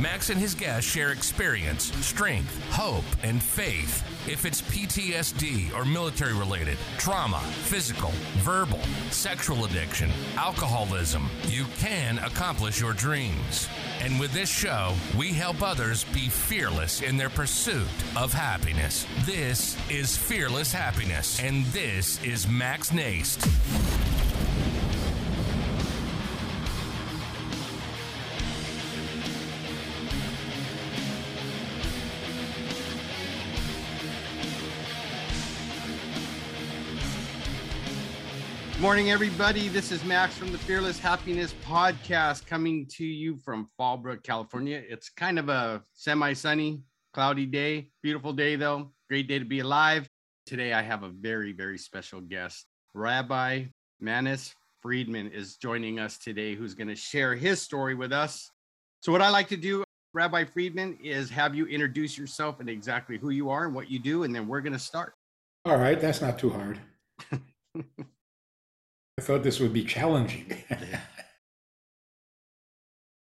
Max and his guests share experience, strength, hope, and faith. If it's PTSD or military related, trauma, physical, verbal, sexual addiction, alcoholism, you can accomplish your dreams. And with this show, we help others be fearless in their pursuit of happiness. This is Fearless Happiness, and this is Max Morning, everybody. This is Max from the Fearless Happiness Podcast coming to you from Fallbrook, California. It's kind of a semi sunny, cloudy day. Beautiful day, though. Great day to be alive. Today, I have a very, very special guest. Rabbi Manis Friedman is joining us today, who's going to share his story with us. So, what I like to do, Rabbi Friedman, is have you introduce yourself and exactly who you are and what you do, and then we're going to start. All right, that's not too hard. I thought this would be challenging.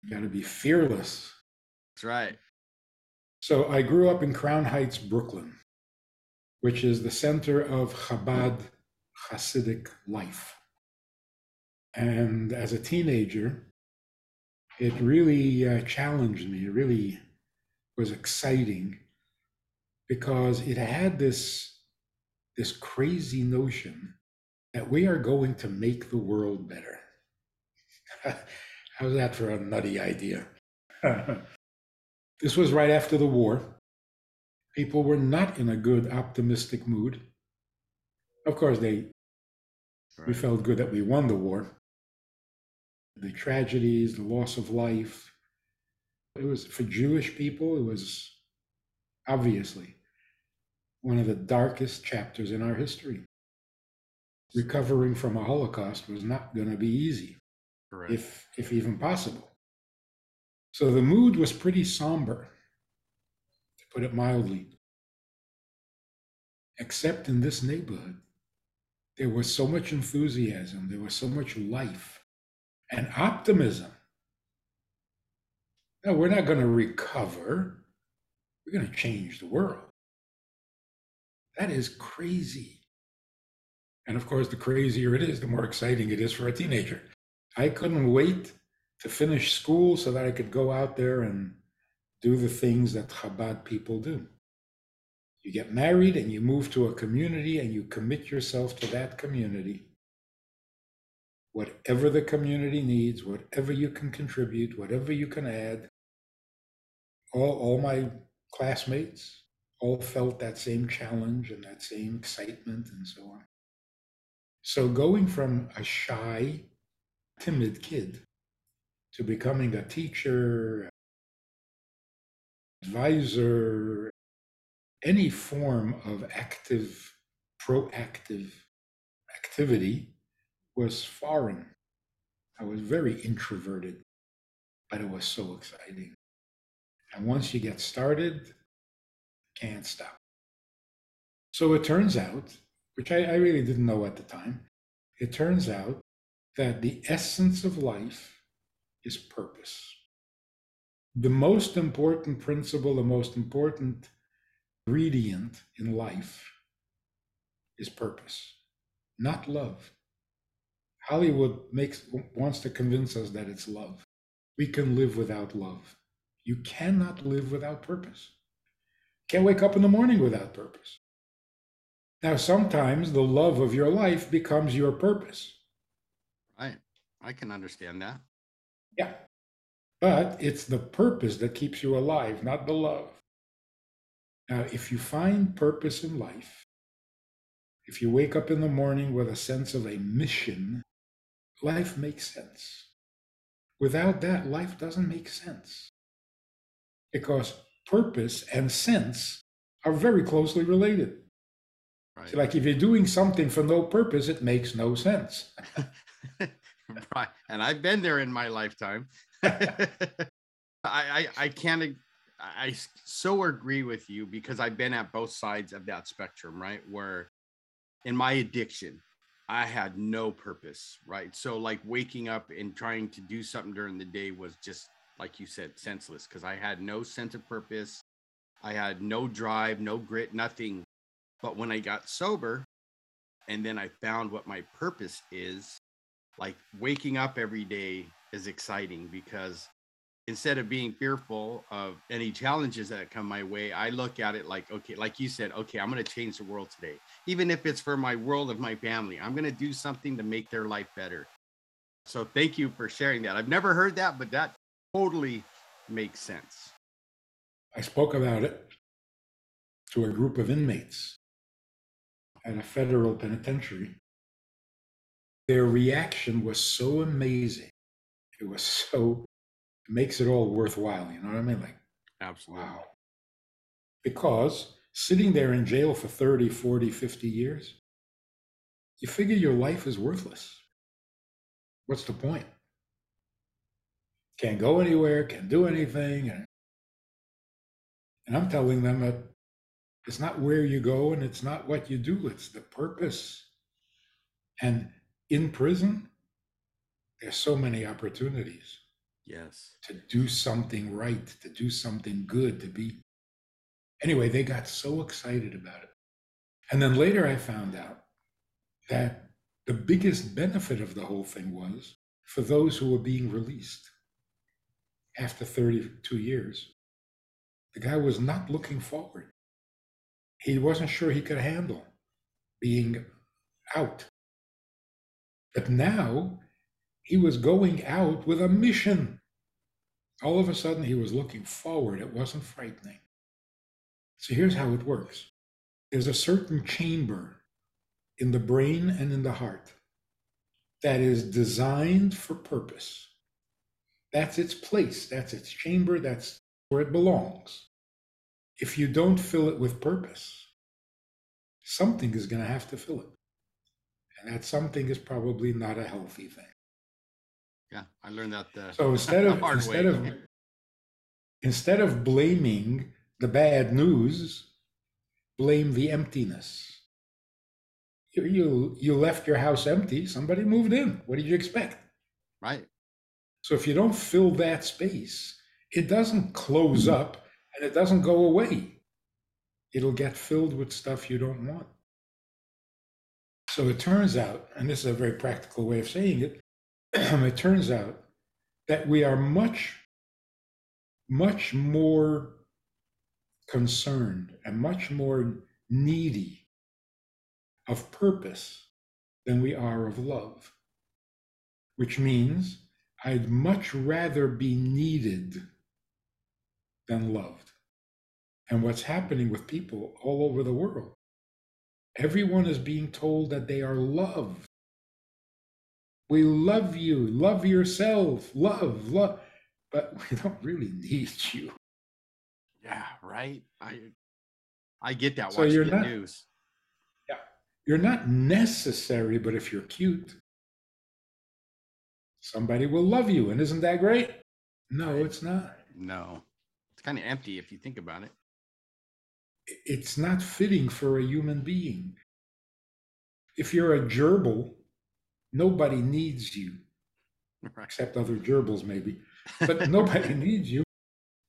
you got to be fearless. That's right. So I grew up in Crown Heights, Brooklyn, which is the center of Chabad Hasidic life. And as a teenager, it really uh, challenged me. It really was exciting because it had this this crazy notion that we are going to make the world better. How's that for a nutty idea? this was right after the war. People were not in a good, optimistic mood. Of course, they right. we felt good that we won the war. The tragedies, the loss of life. It was for Jewish people, it was obviously one of the darkest chapters in our history recovering from a Holocaust was not going to be easy, Correct. if if even possible. So the mood was pretty somber, to put it mildly. Except in this neighborhood, there was so much enthusiasm, there was so much life and optimism. No, we're not going to recover. We're going to change the world. That is crazy. And of course, the crazier it is, the more exciting it is for a teenager. I couldn't wait to finish school so that I could go out there and do the things that Chabad people do. You get married and you move to a community and you commit yourself to that community. Whatever the community needs, whatever you can contribute, whatever you can add. All, all my classmates all felt that same challenge and that same excitement and so on. So going from a shy, timid kid to becoming a teacher, advisor, any form of active, proactive activity was foreign. I was very introverted, but it was so exciting. And once you get started, you can't stop. So it turns out which I, I really didn't know at the time, it turns out that the essence of life is purpose. The most important principle, the most important ingredient in life is purpose, not love. Hollywood makes wants to convince us that it's love. We can live without love. You cannot live without purpose. Can't wake up in the morning without purpose. Now, sometimes the love of your life becomes your purpose. Right. I can understand that. Yeah. But it's the purpose that keeps you alive, not the love. Now, if you find purpose in life, if you wake up in the morning with a sense of a mission, life makes sense. Without that, life doesn't make sense. Because purpose and sense are very closely related. Right. So like if you're doing something for no purpose, it makes no sense. right. And I've been there in my lifetime. I, I, I can't I so agree with you because I've been at both sides of that spectrum, right? Where in my addiction, I had no purpose, right? So like waking up and trying to do something during the day was just like you said, senseless because I had no sense of purpose. I had no drive, no grit, nothing. But when I got sober and then I found what my purpose is, like waking up every day is exciting because instead of being fearful of any challenges that come my way, I look at it like, okay, like you said, okay, I'm going to change the world today. Even if it's for my world of my family, I'm going to do something to make their life better. So thank you for sharing that. I've never heard that, but that totally makes sense. I spoke about it to a group of inmates at a federal penitentiary. Their reaction was so amazing. It was so it makes it all worthwhile. You know what I mean? Like, absolutely. Wow. Because sitting there in jail for 30, 40, 50 years, you figure your life is worthless. What's the point? Can't go anywhere, can't do anything. And, and I'm telling them that it's not where you go and it's not what you do, it's the purpose. And in prison, there's so many opportunities. Yes. To do something right, to do something good, to be. Anyway, they got so excited about it. And then later I found out that the biggest benefit of the whole thing was for those who were being released after 32 years. The guy was not looking forward. He wasn't sure he could handle being out. But now he was going out with a mission. All of a sudden, he was looking forward. It wasn't frightening. So here's how it works there's a certain chamber in the brain and in the heart that is designed for purpose. That's its place, that's its chamber, that's where it belongs. If you don't fill it with purpose, something is going to have to fill it. And that something is probably not a healthy thing. Yeah, I learned that. Uh, so instead of instead way. of instead of blaming the bad news, blame the emptiness. You, you you left your house empty. Somebody moved in. What did you expect? Right. So if you don't fill that space, it doesn't close up and it doesn't go away. It'll get filled with stuff you don't want. So it turns out, and this is a very practical way of saying it, it turns out that we are much, much more concerned and much more needy of purpose than we are of love, which means I'd much rather be needed than loved. And what's happening with people all over the world, everyone is being told that they are loved we love you. Love yourself. Love, love. But we don't really need you. Yeah, right. I I get that. So you're not, news. Yeah, you're not necessary, but if you're cute, somebody will love you, and isn't that great? No, it's not. No, it's kind of empty if you think about it. It's not fitting for a human being. If you're a gerbil, nobody needs you, except other gerbils maybe, but nobody needs you.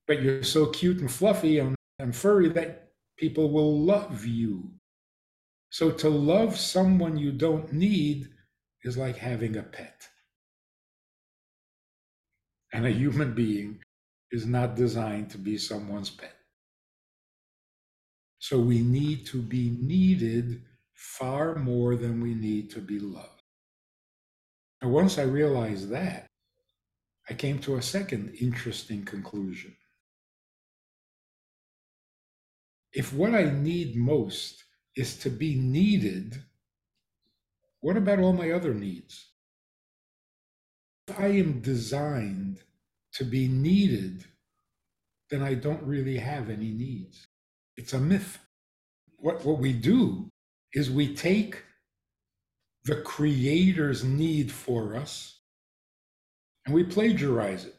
But you're so cute and fluffy and, and furry that people will love you. So to love someone you don't need is like having a pet. And a human being is not designed to be someone's pet. So we need to be needed far more than we need to be loved. And once I realized that, I came to a second interesting conclusion. if what I need most is to be needed, what about all my other needs? If I am designed to be needed, then I don't really have any needs. It's a myth. What, what we do is we take the Creator's need for us and we plagiarize it.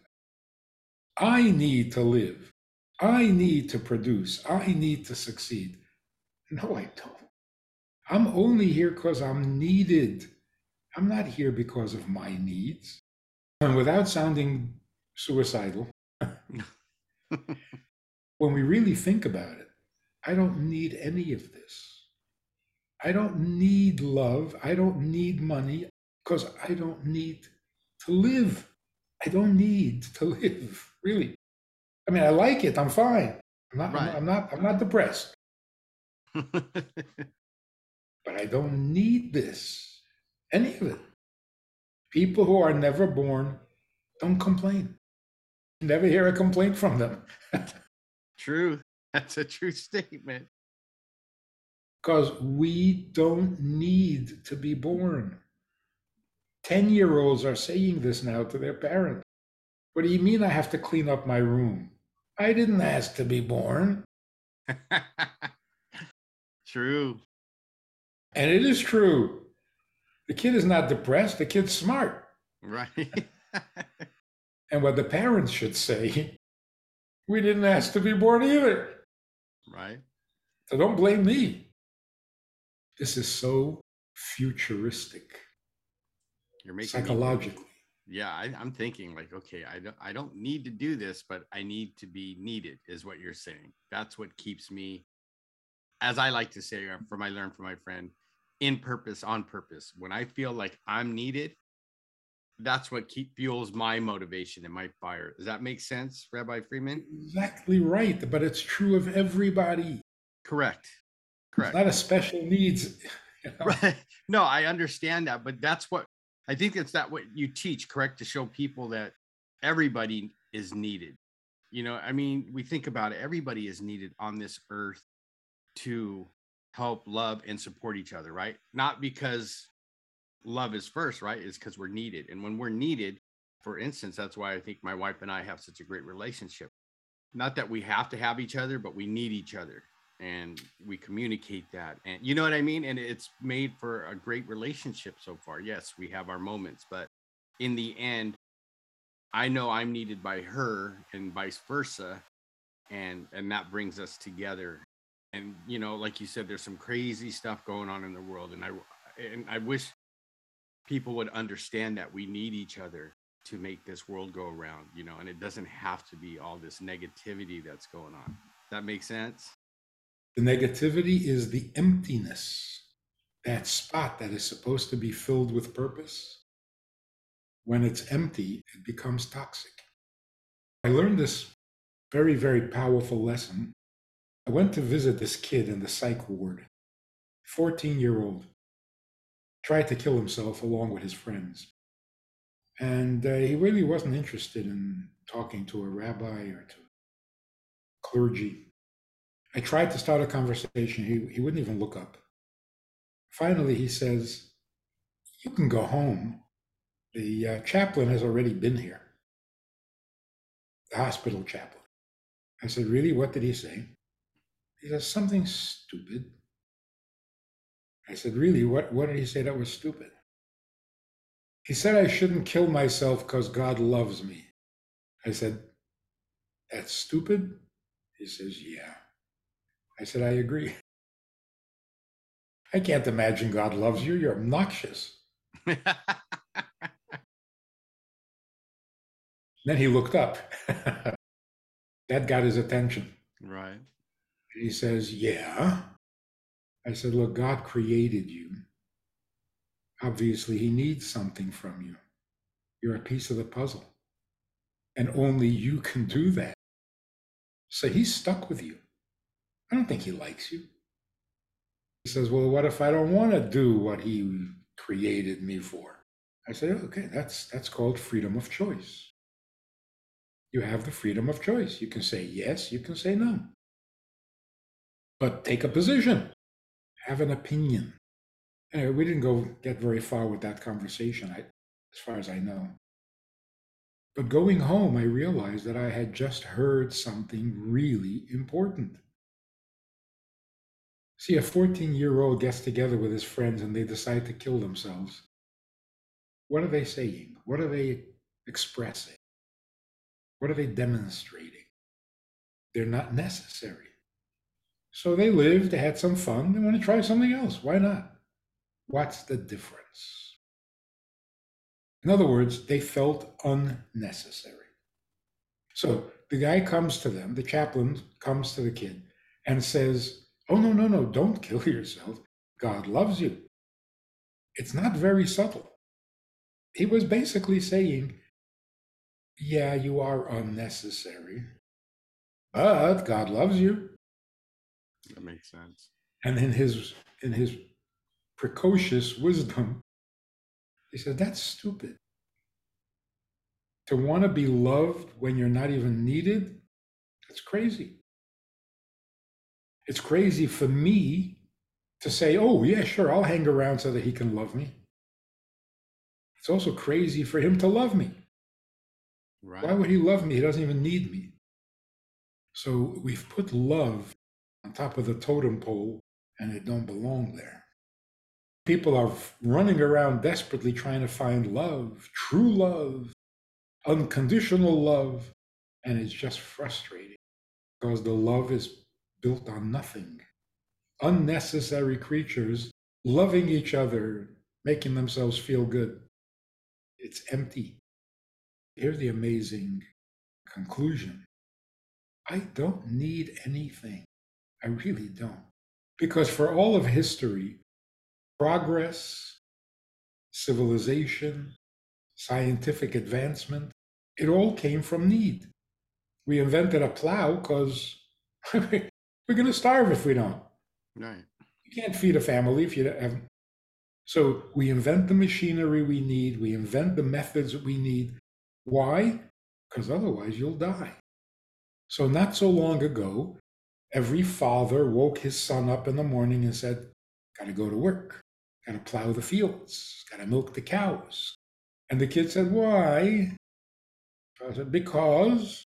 I need to live. I need to produce. I need to succeed. No, I don't. I'm only here because I'm needed. I'm not here because of my needs. And without sounding suicidal, when we really think about it, I don't need any of this. I don't need love. I don't need money because I don't need to live. I don't need to live, really. I mean, I like it. I'm fine. I'm not. Right. I'm not. I'm not depressed. but I don't need this. Any of it. People who are never born don't complain. Never hear a complaint from them. true. That's a true statement. Because we don't need to be born. 10 year olds are saying this now to their parents. What do you mean I have to clean up my room? I didn't ask to be born. true. And it is true. The kid is not depressed, the kid's smart. Right. and what the parents should say, we didn't ask to be born either. Right. So don't blame me. This is so futuristic. You're making psychologically. Me, yeah, I, am thinking like, okay, I don't, I don't need to do this, but I need to be needed, is what you're saying. That's what keeps me, as I like to say, uh, from I learned from my friend, in purpose, on purpose. When I feel like I'm needed, that's what keep fuels my motivation and my fire. Does that make sense, Rabbi Freeman? Exactly right, but it's true of everybody. Correct. Correct. It's not a special needs. You know? Right. No, I understand that, but that's what I think it's that what you teach, correct? To show people that everybody is needed. You know, I mean, we think about it, everybody is needed on this earth to help love and support each other, right? Not because love is first, right? Is because we're needed. And when we're needed, for instance, that's why I think my wife and I have such a great relationship. Not that we have to have each other, but we need each other and we communicate that. And you know what I mean? And it's made for a great relationship so far. Yes, we have our moments, but in the end, I know I'm needed by her and vice versa. And and that brings us together. And you know, like you said, there's some crazy stuff going on in the world. And I and I wish people would understand that we need each other to make this world go around, you know, and it doesn't have to be all this negativity that's going on. That makes sense? The negativity is the emptiness, that spot that is supposed to be filled with purpose. When it's empty, it becomes toxic. I learned this very, very powerful lesson. I went to visit this kid in the psych ward, 14 year old tried to kill himself along with his friends. And uh, he really wasn't interested in talking to a rabbi or to clergy. I tried to start a conversation. He, he wouldn't even look up. Finally, he says, You can go home. The uh, chaplain has already been here, the hospital chaplain. I said, Really? What did he say? He says, Something stupid. I said, Really? What, what did he say that was stupid? He said I shouldn't kill myself because God loves me. I said, That's stupid? He says, Yeah. I said, I agree. I can't imagine God loves you. You're obnoxious. then he looked up. that got his attention. Right. he says, Yeah. I said, Look, God created you. Obviously, He needs something from you. You're a piece of the puzzle. And only you can do that. So He's stuck with you. I don't think He likes you. He says, Well, what if I don't want to do what He created me for? I said, Okay, that's, that's called freedom of choice. You have the freedom of choice. You can say yes, you can say no. but take a position, have an opinion. Anyway, we didn't go get very far with that conversation, I, as far as I know. But going home, I realized that I had just heard something really important. See, a 14 year old gets together with his friends and they decide to kill themselves. What are they saying? What are they expressing? What are they demonstrating? They're not necessary. So they lived, they had some fun, they want to try something else. Why not? What's the difference? In other words, they felt unnecessary. So the guy comes to them, the chaplain comes to the kid and says, Oh, no, no, no, don't kill yourself. God loves you. It's not very subtle. He was basically saying, Yeah, you are unnecessary, but God loves you. That makes sense. And in his in his precocious wisdom, he said, That's stupid. To want to be loved when you're not even needed, that's crazy. It's crazy for me to say, Oh, yeah, sure, I'll hang around so that he can love me. It's also crazy for him to love me. Right. Why would he love me? He doesn't even need me. So we've put love on top of the totem pole and it don't belong there. People are running around desperately trying to find love, true love, unconditional love, and it's just frustrating because the love is built on nothing. Unnecessary creatures loving each other, making themselves feel good. It's empty. Here's the amazing conclusion I don't need anything. I really don't. Because for all of history, progress, civilization, scientific advancement, it all came from need. We invented a plow because we're going to starve if we don't. Right. You can't feed a family if you don't have. So we invent the machinery we need, we invent the methods that we need. Why? Because otherwise you'll die. So, not so long ago, every father woke his son up in the morning and said, Got to go to work, got to plow the fields, got to milk the cows. And the kid said, Why? I said, Because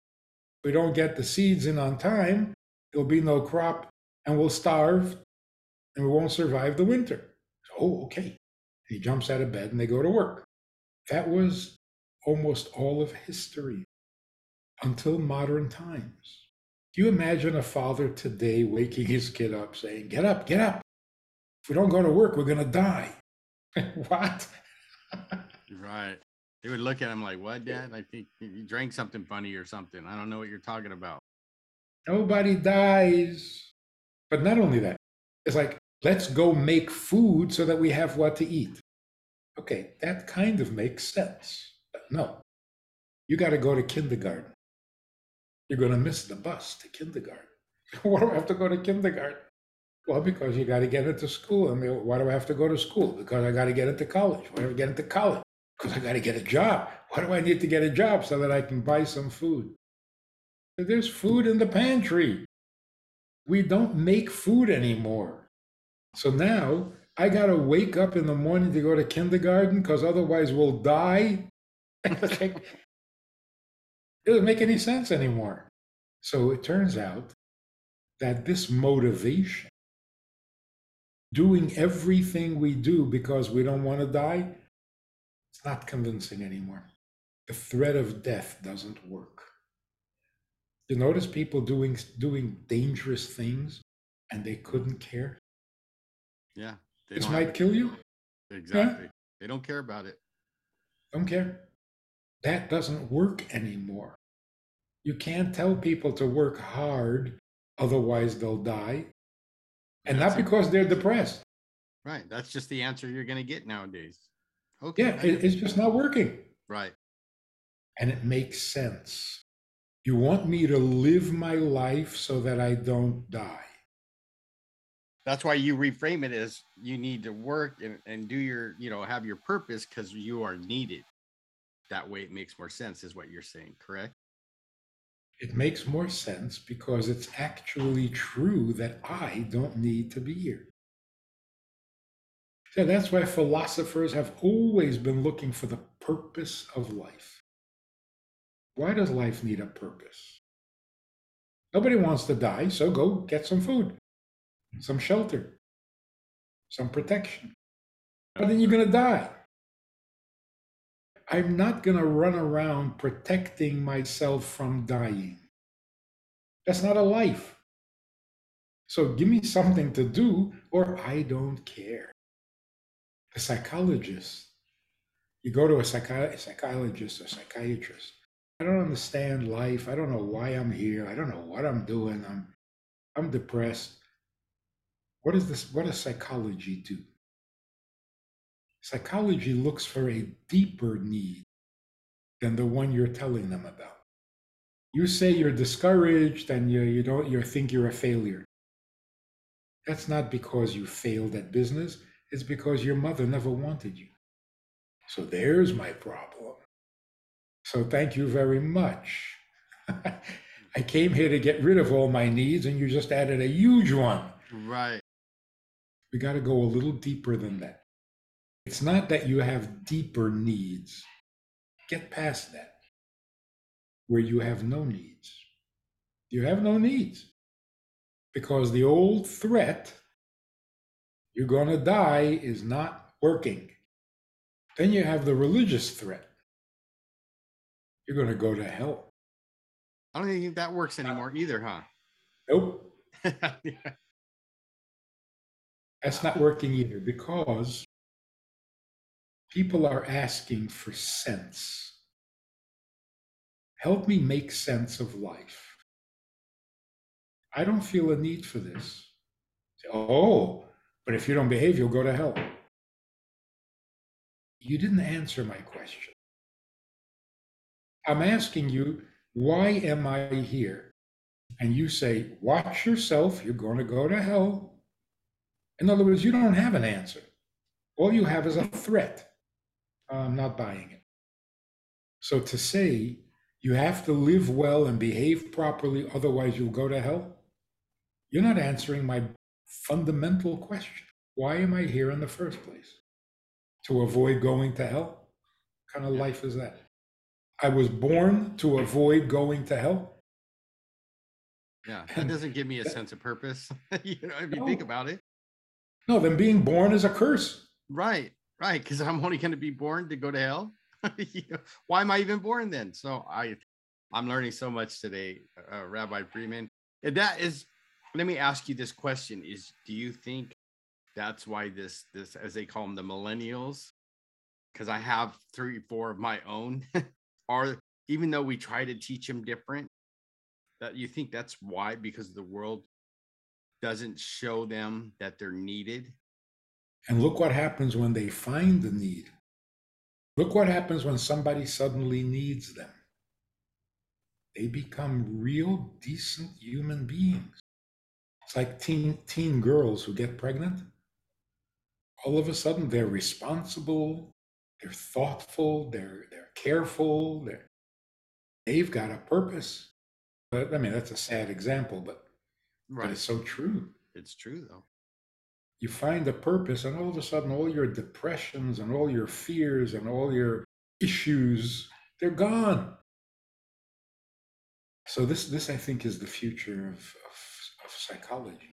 we don't get the seeds in on time, there'll be no crop, and we'll starve, and we won't survive the winter. So, oh, okay. he jumps out of bed and they go to work. That was almost all of history until modern times. Do you imagine a father today waking his kid up saying, Get up, get up. If we don't go to work, we're going to die. what? right. They would look at him like, What, Dad? I think you drank something funny or something. I don't know what you're talking about. Nobody dies. But not only that, it's like, let's go make food so that we have what to eat. Okay, that kind of makes sense. But no, you got to go to kindergarten. You're going to miss the bus to kindergarten. why do I have to go to kindergarten? Well, because you got to get into school. I mean, why do I have to go to school? Because I got to get into college. Why do I get into college? Because I got to get a job. Why do I need to get a job so that I can buy some food? There's food in the pantry. We don't make food anymore. So now I got to wake up in the morning to go to kindergarten because otherwise we'll die. it doesn't make any sense anymore. So it turns out that this motivation, doing everything we do because we don't want to die, it's not convincing anymore. The threat of death doesn't work. You notice people doing doing dangerous things and they couldn't care? Yeah. This might kill you. Exactly. They don't care about it. Don't care. That doesn't work anymore. You can't tell people to work hard, otherwise they'll die. And That's not because they're depressed. Right. That's just the answer you're going to get nowadays. Okay. Yeah, it's just not working. Right. And it makes sense. You want me to live my life so that I don't die. That's why you reframe it as you need to work and, and do your, you know, have your purpose because you are needed that way it makes more sense is what you're saying correct It makes more sense because it's actually true that I don't need to be here. So that's why philosophers have always been looking for the purpose of life. Why does life need a purpose? Nobody wants to die, so go get some food, some shelter, some protection. But then you're going to die. I'm not going to run around protecting myself from dying. That's not a life. So give me something to do, or I don't care. A psychologist, you go to a, psychi- psychologist or psychiatrist, I don't understand life. I don't know why I'm here. I don't know what I'm doing. I'm I'm depressed. What is this? What does psychology do? Psychology looks for a deeper need than the one you're telling them about. You say you're discouraged and you, you don't you think you're a failure. That's not because you failed at business, it's because your mother never wanted you. So there's my problem. So thank you very much. I came here to get rid of all my needs, and you just added a huge one. Right. We got to go a little deeper than that. It's not that you have deeper needs. Get past that, where you have no needs. You have no needs because the old threat, you're going to die, is not working. Then you have the religious threat you're going to go to hell. I don't think that works anymore either, huh? Nope. That's not working either because people are asking for sense. Help me make sense of life. I don't feel a need for this. Oh, but if you don't behave, you'll go to hell. You didn't answer my question. I'm asking you, why am I here? And you say, watch yourself, you're going to go to hell. In other words, you don't have an answer. All you have is a threat. I'm not buying it. So to say you have to live well and behave properly, otherwise you'll go to hell, you're not answering my fundamental question. Why am I here in the first place? To avoid going to hell? What kind of life is that? I was born to avoid going to hell. Yeah, that doesn't give me a sense of purpose. you know, if you no. think about it. No, then being born is a curse. Right, right. Because I'm only going to be born to go to hell. why am I even born then? So I, I'm learning so much today, uh, Rabbi Freeman. And that is, let me ask you this question: Is do you think that's why this this as they call them the millennials? Because I have three, four of my own are even though we try to teach them different that you think that's why because the world doesn't show them that they're needed and look what happens when they find the need. Look what happens when somebody suddenly needs them. They become real decent human beings. It's like teen teen girls who get pregnant. All of a sudden they're responsible they're thoughtful they're they're careful they're, they've got a purpose. But i mean that's a sad example but right. but it's so true. It's true though you find a purpose and all of a sudden all your depressions and all your fears and all your issues they're gone so this this i think is the future of, of, of psychology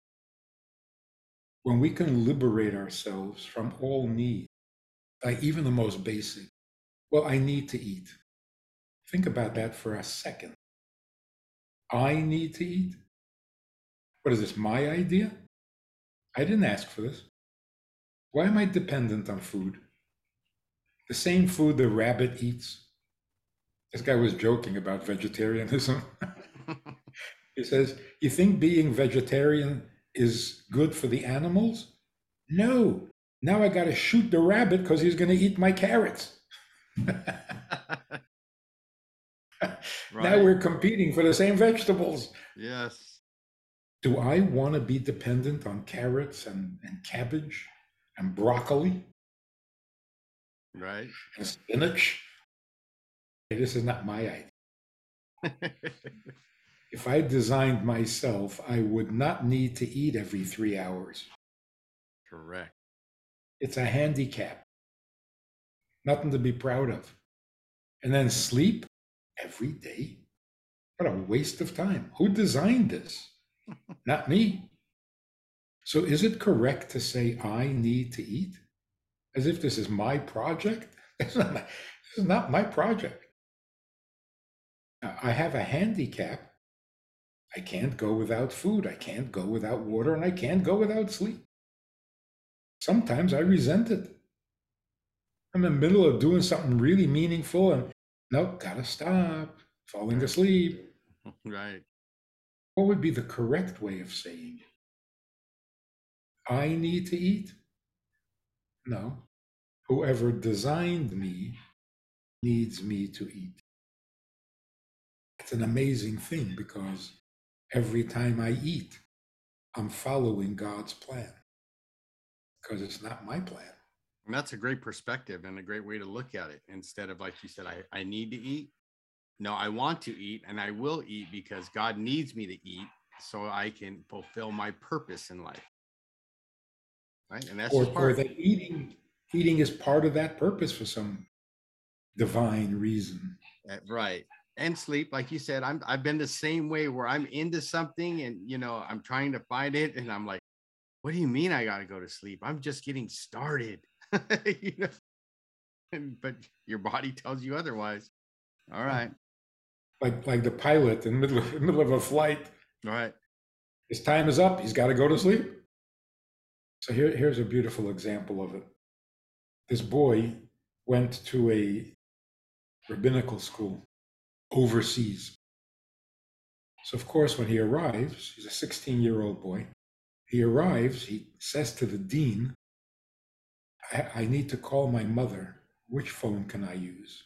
when we can liberate ourselves from all need like even the most basic. Well, I need to eat. Think about that for a second. I need to eat. What is this, my idea? I didn't ask for this. Why am I dependent on food? The same food the rabbit eats. This guy was joking about vegetarianism. he says, You think being vegetarian is good for the animals? No, now I got to shoot the rabbit because he's going to eat my carrots. right. Now we're competing for the same vegetables. Yes. Do I want to be dependent on carrots and, and cabbage and broccoli? Right. And spinach? Hey, this is not my idea. if I designed myself, I would not need to eat every three hours. Correct. It's a handicap, nothing to be proud of. And then sleep every day. What a waste of time. Who designed this? Not me. So, is it correct to say I need to eat? As if this is my project? This is not my project. I have a handicap. I can't go without food. I can't go without water, and I can't go without sleep. Sometimes I resent it. I'm in the middle of doing something really meaningful, and nope, gotta stop, falling asleep. Right. What would be the correct way of saying it? I need to eat? No. Whoever designed me needs me to eat. It's an amazing thing because every time I eat, I'm following God's plan because it's not my plan. And that's a great perspective and a great way to look at it. Instead of, like you said, I, I need to eat. No, I want to eat and I will eat because God needs me to eat so I can fulfill my purpose in life. Right. And that's or, part. or that eating eating is part of that purpose for some divine reason. Right. And sleep, like you said, I'm I've been the same way where I'm into something and you know I'm trying to find it and I'm like, what do you mean I gotta go to sleep? I'm just getting started. you know? but your body tells you otherwise. All right. Like like the pilot in the middle of, middle of a flight. Right. His time is up. He's got to go to sleep. So here, here's a beautiful example of it. This boy went to a rabbinical school overseas. So, of course, when he arrives, he's a 16 year old boy. He arrives, he says to the dean, I, I, need to call my mother. Which phone can I use?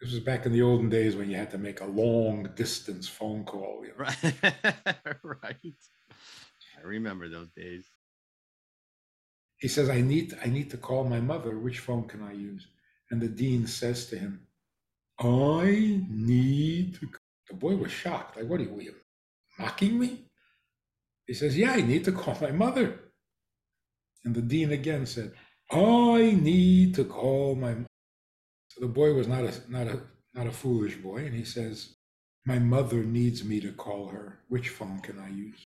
This was back in the olden days when you had to make a long distance phone call. You know? Right. right. I remember those days. He says, I need, I need to call my mother. Which phone can I use? And the dean says to him, I need to. The boy was shocked. Like, what are you, are you mocking me? He says, Yeah, I need to call my mother. And the dean again said, I need to call my mother. So the boy was not a not a not a foolish boy, and he says, My mother needs me to call her. Which phone can I use?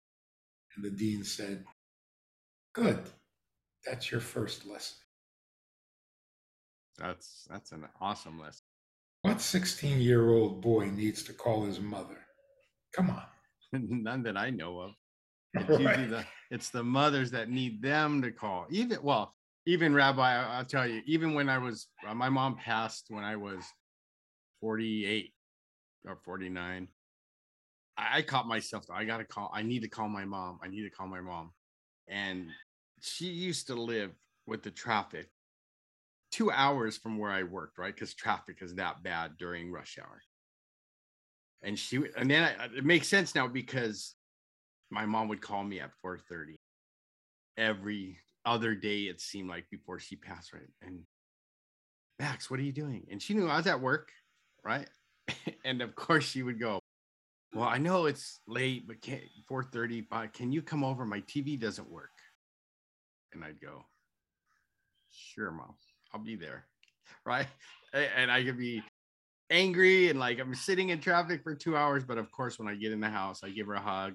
And the dean said, Good. That's your first lesson. That's that's an awesome lesson. What 16 year old boy needs to call his mother? Come on. None that I know of. It's right. the it's the mothers that need them to call. Even well, even Rabbi, I'll tell you, even when I was uh, my mom passed when I was 48 or 49. I, I caught myself. I gotta call. I need to call my mom. I need to call my mom. And she used to live with the traffic two hours from where I worked, right? Because traffic is that bad during rush hour. And she, and then I, it makes sense now because my mom would call me at 4:30 every other day. It seemed like before she passed, right? And Max, what are you doing? And she knew I was at work, right? and of course she would go, well, I know it's late, but 4:30, but can you come over? My TV doesn't work. And I'd go, sure, mom, I'll be there. Right. And I could be angry and like I'm sitting in traffic for two hours. But of course, when I get in the house, I give her a hug.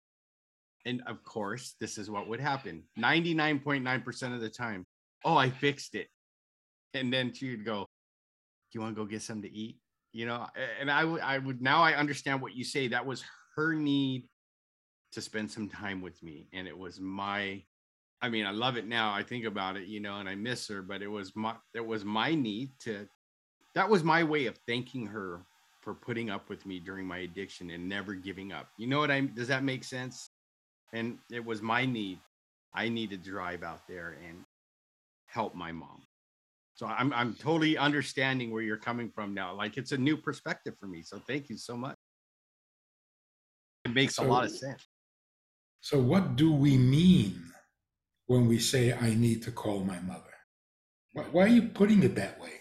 And of course, this is what would happen 99.9% of the time. Oh, I fixed it. And then she would go, Do you want to go get something to eat? You know, and I would, I would now I understand what you say. That was her need to spend some time with me. And it was my I mean, I love it now. I think about it, you know, and I miss her, but it was my it was my need to that was my way of thanking her for putting up with me during my addiction and never giving up. You know what I does that make sense? And it was my need. I needed to drive out there and help my mom. So I'm I'm totally understanding where you're coming from now. Like it's a new perspective for me. So thank you so much. It makes so, a lot of sense. So what do we mean when we say, I need to call my mother? Why, why, are you putting it that way?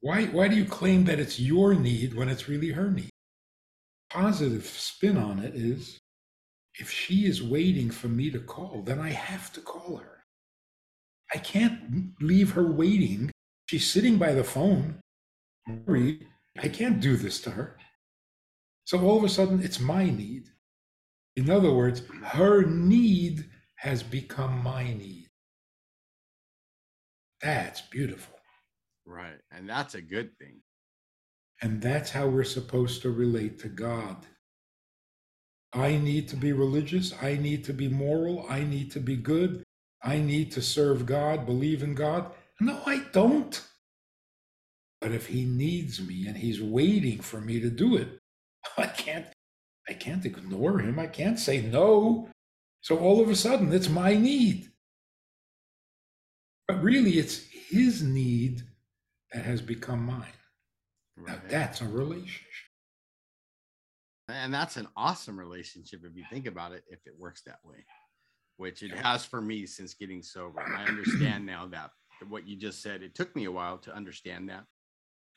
Why, why do you claim that it's your need when it's really her need? positive spin on it is if she is waiting for me to call, then I have to call her. I can't leave her waiting. She's sitting by the phone. I can't do this to her. So all of a sudden, it's my need. In other words, her need has become my need. That's beautiful. Right. And that's a good thing. And that's how we're supposed to relate to God. I need to be religious. I need to be moral. I need to be good. I need to serve God, believe in God. No, I don't. But if he needs me and he's waiting for me to do it, I can't I can't ignore him. I can't say no. So all of a sudden it's my need. But really it's his need that has become mine. Right. Now that's a relationship. And that's an awesome relationship if you think about it, if it works that way, which it has for me since getting sober. I understand now that what you just said, it took me a while to understand that.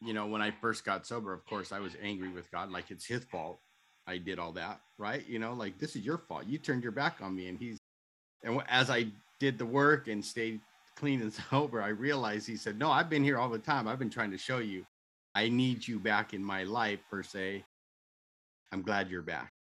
You know, when I first got sober, of course, I was angry with God, like it's his fault. I did all that, right? You know, like this is your fault. You turned your back on me. And he's, and as I did the work and stayed clean and sober, I realized he said, No, I've been here all the time. I've been trying to show you I need you back in my life, per se. I'm glad you're back.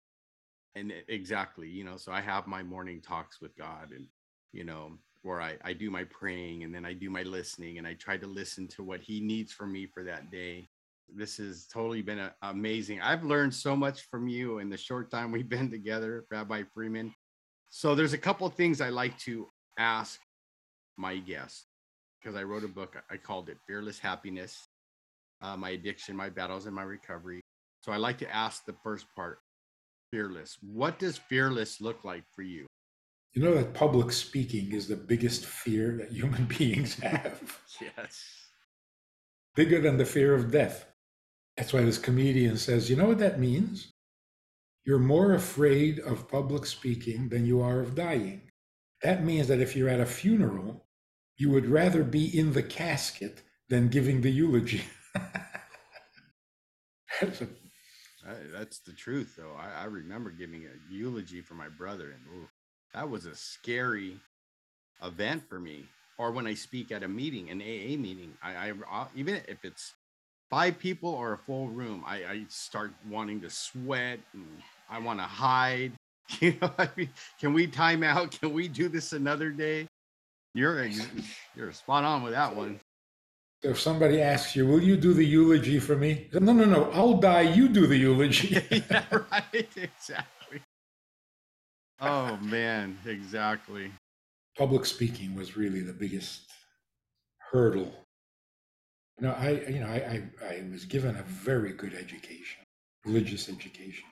And exactly, you know, so I have my morning talks with God and, you know, where I, I do my praying and then I do my listening and I try to listen to what he needs from me for that day. This has totally been a, amazing. I've learned so much from you in the short time we've been together, Rabbi Friedman. So there's a couple of things I like to ask my guests because I wrote a book. I called it Fearless Happiness uh, my addiction, my battles, and my recovery. So I like to ask the first part fearless. What does fearless look like for you? You know that public speaking is the biggest fear that human beings have. yes. Bigger than the fear of death. That's why this comedian says, you know what that means? You're more afraid of public speaking than you are of dying. That means that if you're at a funeral, you would rather be in the casket than giving the eulogy. that's, a, that's the truth, though. I, I, remember giving a eulogy for my brother, and ooh, that was a scary event for me. Or when I speak at a meeting, an AA meeting, I, I uh, even if it's five people or a full room, I, I start wanting to sweat and I want to hide. You know, I mean, can we time out? Can we do this another day? You're you're spot on with that one if somebody asks you, "Will you do the eulogy for me?" No, no, no. I'll die. You do the eulogy. yeah, right. Exactly. Oh man, exactly. Public speaking was really the biggest hurdle. You know, I, you know, I, I, I was given a very good education, religious education.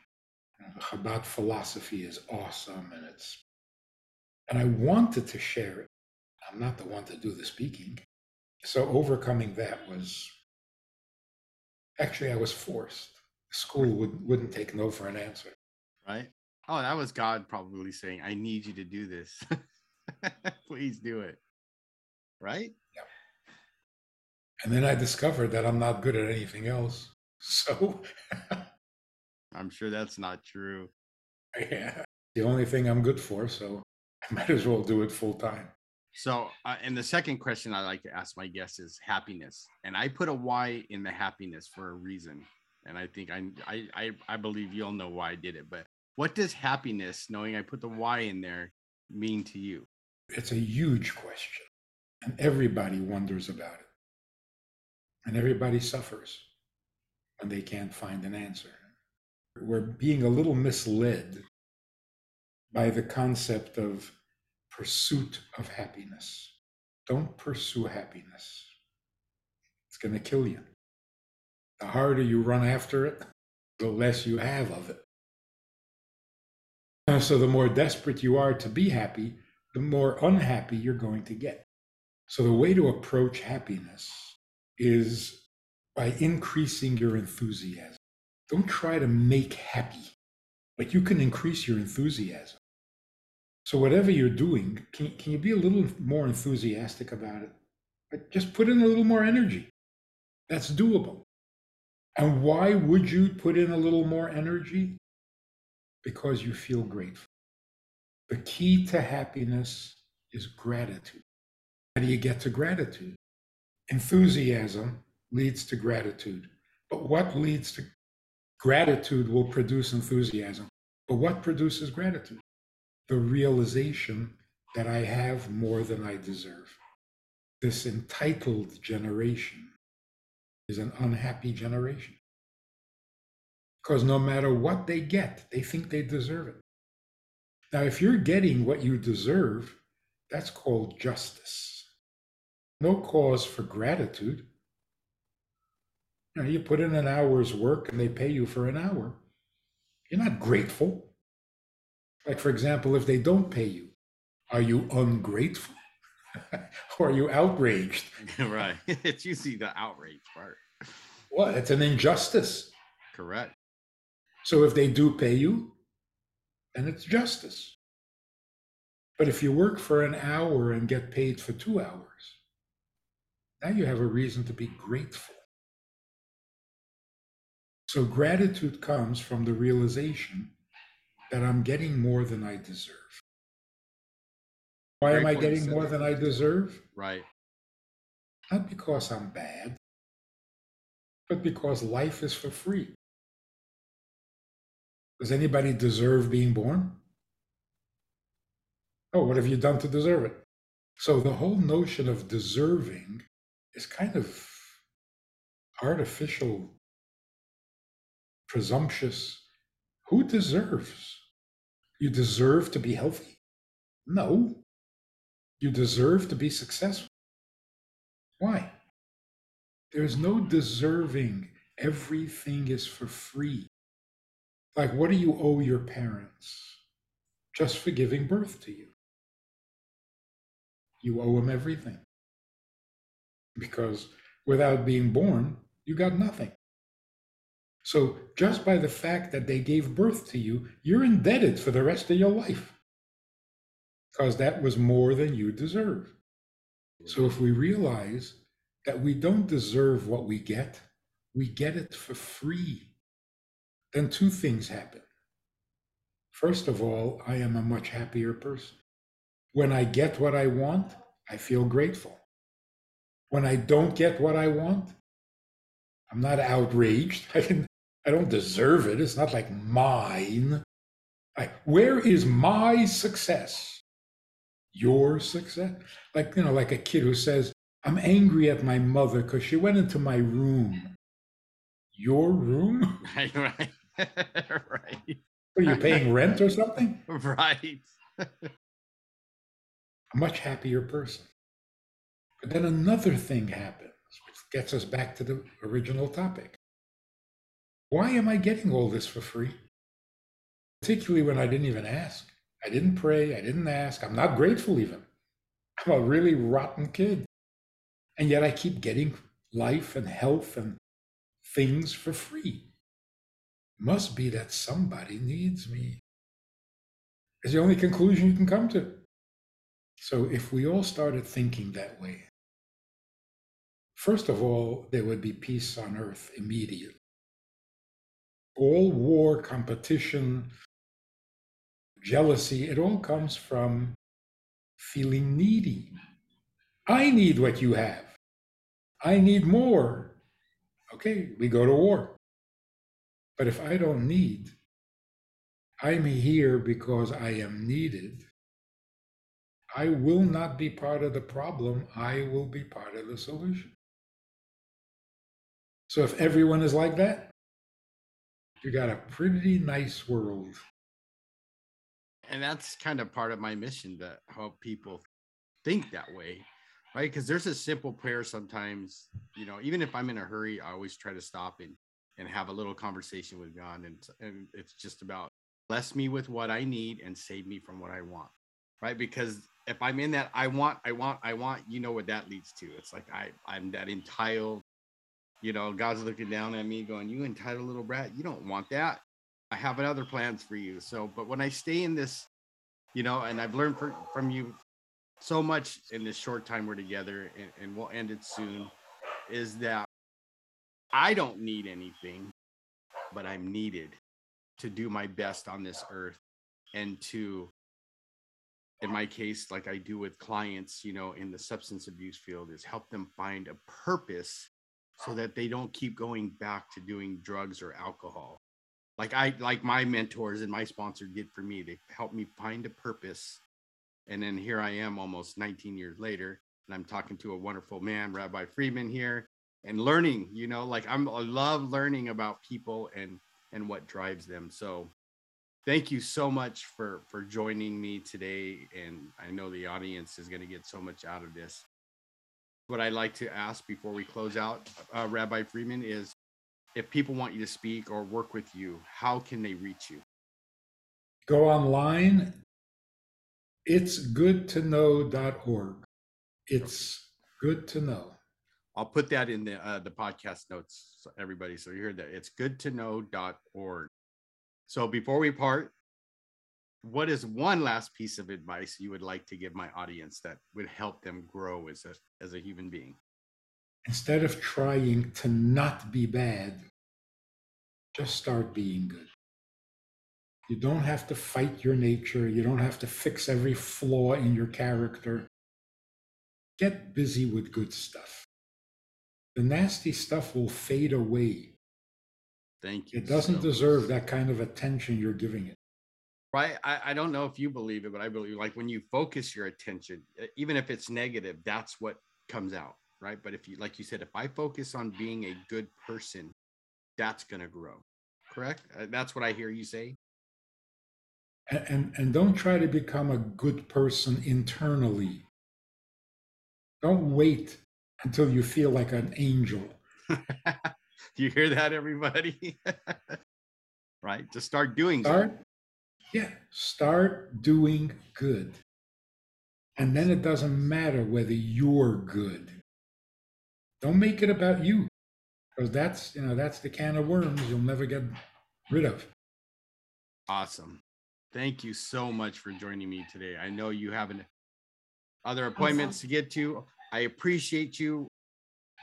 You know, the Chabad philosophy is awesome, and it's, and I wanted to share it. I'm not the one to do the speaking so overcoming that was actually I was forced. School would, wouldn't take no for an answer. Right. Oh, that was God probably saying, I need you to do this. Please do it. Right? Yeah. And then I discovered that I'm not good at anything else. So I'm sure that's not true. Yeah. The only thing I'm good for, so I might as well do it full time. So, uh, and the second question I like to ask my guests is happiness, and I put a Y in the happiness for a reason, and I think I I I, believe you'll know why I did it. But what does happiness, knowing I put the Y in there, mean to you? It's a huge question, and everybody wonders about it, and everybody suffers when they can't find an answer. We're being a little misled by the concept of pursuit of happiness. Don't pursue happiness, it's going to kill you. The harder you run after it, the less you have of it. Uh, so, the more desperate you are to be happy, the more unhappy you're going to get. So, the way to approach happiness is by increasing your enthusiasm. Don't try to make happy, but you can increase your enthusiasm. So whatever you're doing, can, can you be a little more enthusiastic about it? But just put in a little more energy. That's doable. And why would you put in a little more energy? Because you feel grateful. The key to happiness is gratitude. How do you get to gratitude? Enthusiasm leads to gratitude. But what leads to gratitude will produce enthusiasm. But what produces gratitude? The realization that I have more than I deserve. This entitled generation is an unhappy generation. Because no matter what they get, they think they deserve it. Now, if you're getting what you deserve, that's called justice. No cause for gratitude. You, know, you put in an hour's work and they pay you for an hour. You're not grateful. Like, for example, if they don't pay you, are you ungrateful? or are you outraged? right. It's usually the outrage part. Well, it's an injustice. Correct. So if they do pay you, then it's justice. But if you work for an hour and get paid for two hours, now you have a reason to be grateful. So gratitude comes from the realization that I'm getting more than I deserve. Why am I getting more than I deserve? Right. Not because I'm bad, but because life is for free. Does anybody deserve being born? Oh, what have you done to deserve it? So the whole notion of deserving is kind of artificial, presumptuous. Who deserves? You deserve to be healthy? No. You deserve to be successful. Why? There's no deserving. Everything is for free. Like, what do you owe your parents? Just for giving birth to you. You owe them everything. Because without being born, you got nothing. So, just by the fact that they gave birth to you, you're indebted for the rest of your life because that was more than you deserve. So if we realize that we don't deserve what we get, we get it for free, then two things happen. First of all, I am a much happier person. When I get what I want, I feel grateful. When I don't get what I want, I'm not outraged. I, can, I don't deserve it. It's not like mine. I, where is my success? your success. Like, you know, like a kid who says, I'm angry at my mother because she went into my room. Your room? Right, right. right. Are you paying rent or something? Right. a much happier person. But then another thing happens, which gets us back to the original topic. Why am I getting all this for free? Particularly when I didn't even ask. I didn't pray. I didn't ask. I'm not grateful even. I'm a really rotten kid. And yet I keep getting life and health and things for free. Must be that somebody needs me. Is the only conclusion you can come to. So if we all started thinking that way, first of all, there would be peace on earth immediately. All war, competition, jealousy, it all comes from feeling needy. I need what you have. I need more. Okay, we go to war. But if I don't need, I'm here because I am needed. I will not be part of the problem. I will be part of the solution. So if everyone is like that, you got a pretty nice world. And that's kind of part of my mission to help people think that way right? Because there's a simple prayer sometimes you know even if i'm in a hurry i always try to stop and and have a little conversation with god and, and it's just about bless me with what i need and save me from what i want right? Because if i'm in that i want i want i want you know what that leads to. It's like i i'm that entitled you know god's looking down at me going you entitled little brat you don't want that I have other plans for you. So, but when I stay in this, you know, and I've learned for, from you so much in this short time we're together, and, and we'll end it soon, is that I don't need anything, but I'm needed to do my best on this earth and to in my case like i do with clients you know in the substance abuse field is help them find a purpose so that they don't keep going back to doing drugs or alcohol. Like i like my mentors and my sponsor did for me they helped me find a purpose and then here i am almost 19 years later and i'm talking to a wonderful man rabbi friedman here and learning you know like i'm i love learning about people and and what drives them. So thank you so much for for joining me today and i know the audience is going to get so much out of this what i'd like to ask before we close out uh, rabbi Friedman, is if people want you to speak or work with you how can they reach you? Go online. It's good to know.org it's good to know. I'll put that in the uh, the podcast notes everybody so you heard that. It's good to know.org so before we part, what is one last piece of advice you would like to give my audience that would help them grow as a as a human being? Instead of trying to not be bad, just start being good. You don't have to fight your nature. You don't have to fix every flaw in your character. Get busy with good stuff. The nasty stuff will fade away Thank you. It doesn't so deserve that kind of attention you're giving it. Right. I, I don't know if you believe it, but I believe like when you focus your attention, even if it's negative, that's what comes out. Right. But if you, like you said, if I focus on being a good person, that's going to grow. Correct. Uh, that's what I hear you say. And, and, and don't try to become a good person internally. Don't wait until you feel like an angel. Do you hear that, everybody? right? To start doing start, Yeah, start doing good. And then it doesn't matter whether you're good. Don't make it about you. Because that's, you know, that's the can of worms you'll never get rid of. Awesome. Thank you so much for joining me today. I know you have an, other appointments awesome. to get to. I appreciate you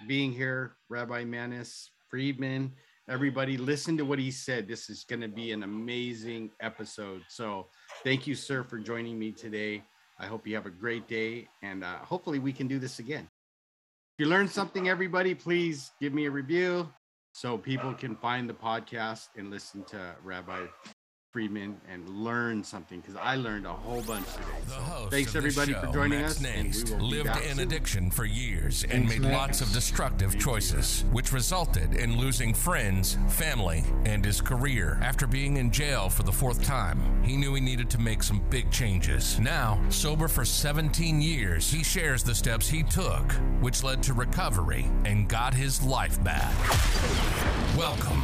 being here, Rabbi Manis. Friedman, everybody, listen to what he said. This is going to be an amazing episode. So, thank you, sir, for joining me today. I hope you have a great day, and uh, hopefully, we can do this again. If you learned something, everybody, please give me a review so people can find the podcast and listen to Rabbi Friedman and learn something because I learned a whole bunch today. So thanks everybody show, for joining Max us. Nast, lived in soon. addiction for years and made Max. lots of destructive Thank choices, you. which resulted in losing friends, family, and his career. After being in jail for the fourth time, he knew he needed to make some big changes. Now, sober for 17 years, he shares the steps he took, which led to recovery and got his life back. Welcome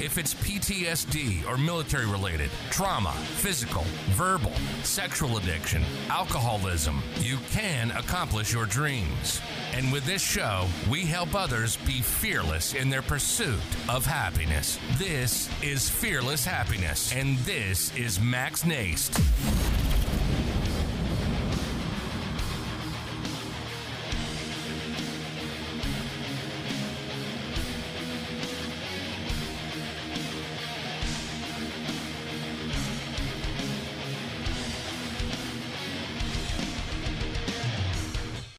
if it's PTSD or military related, trauma, physical, verbal, sexual addiction, alcoholism, you can accomplish your dreams. And with this show, we help others be fearless in their pursuit of happiness. This is Fearless Happiness, and this is Max Nast.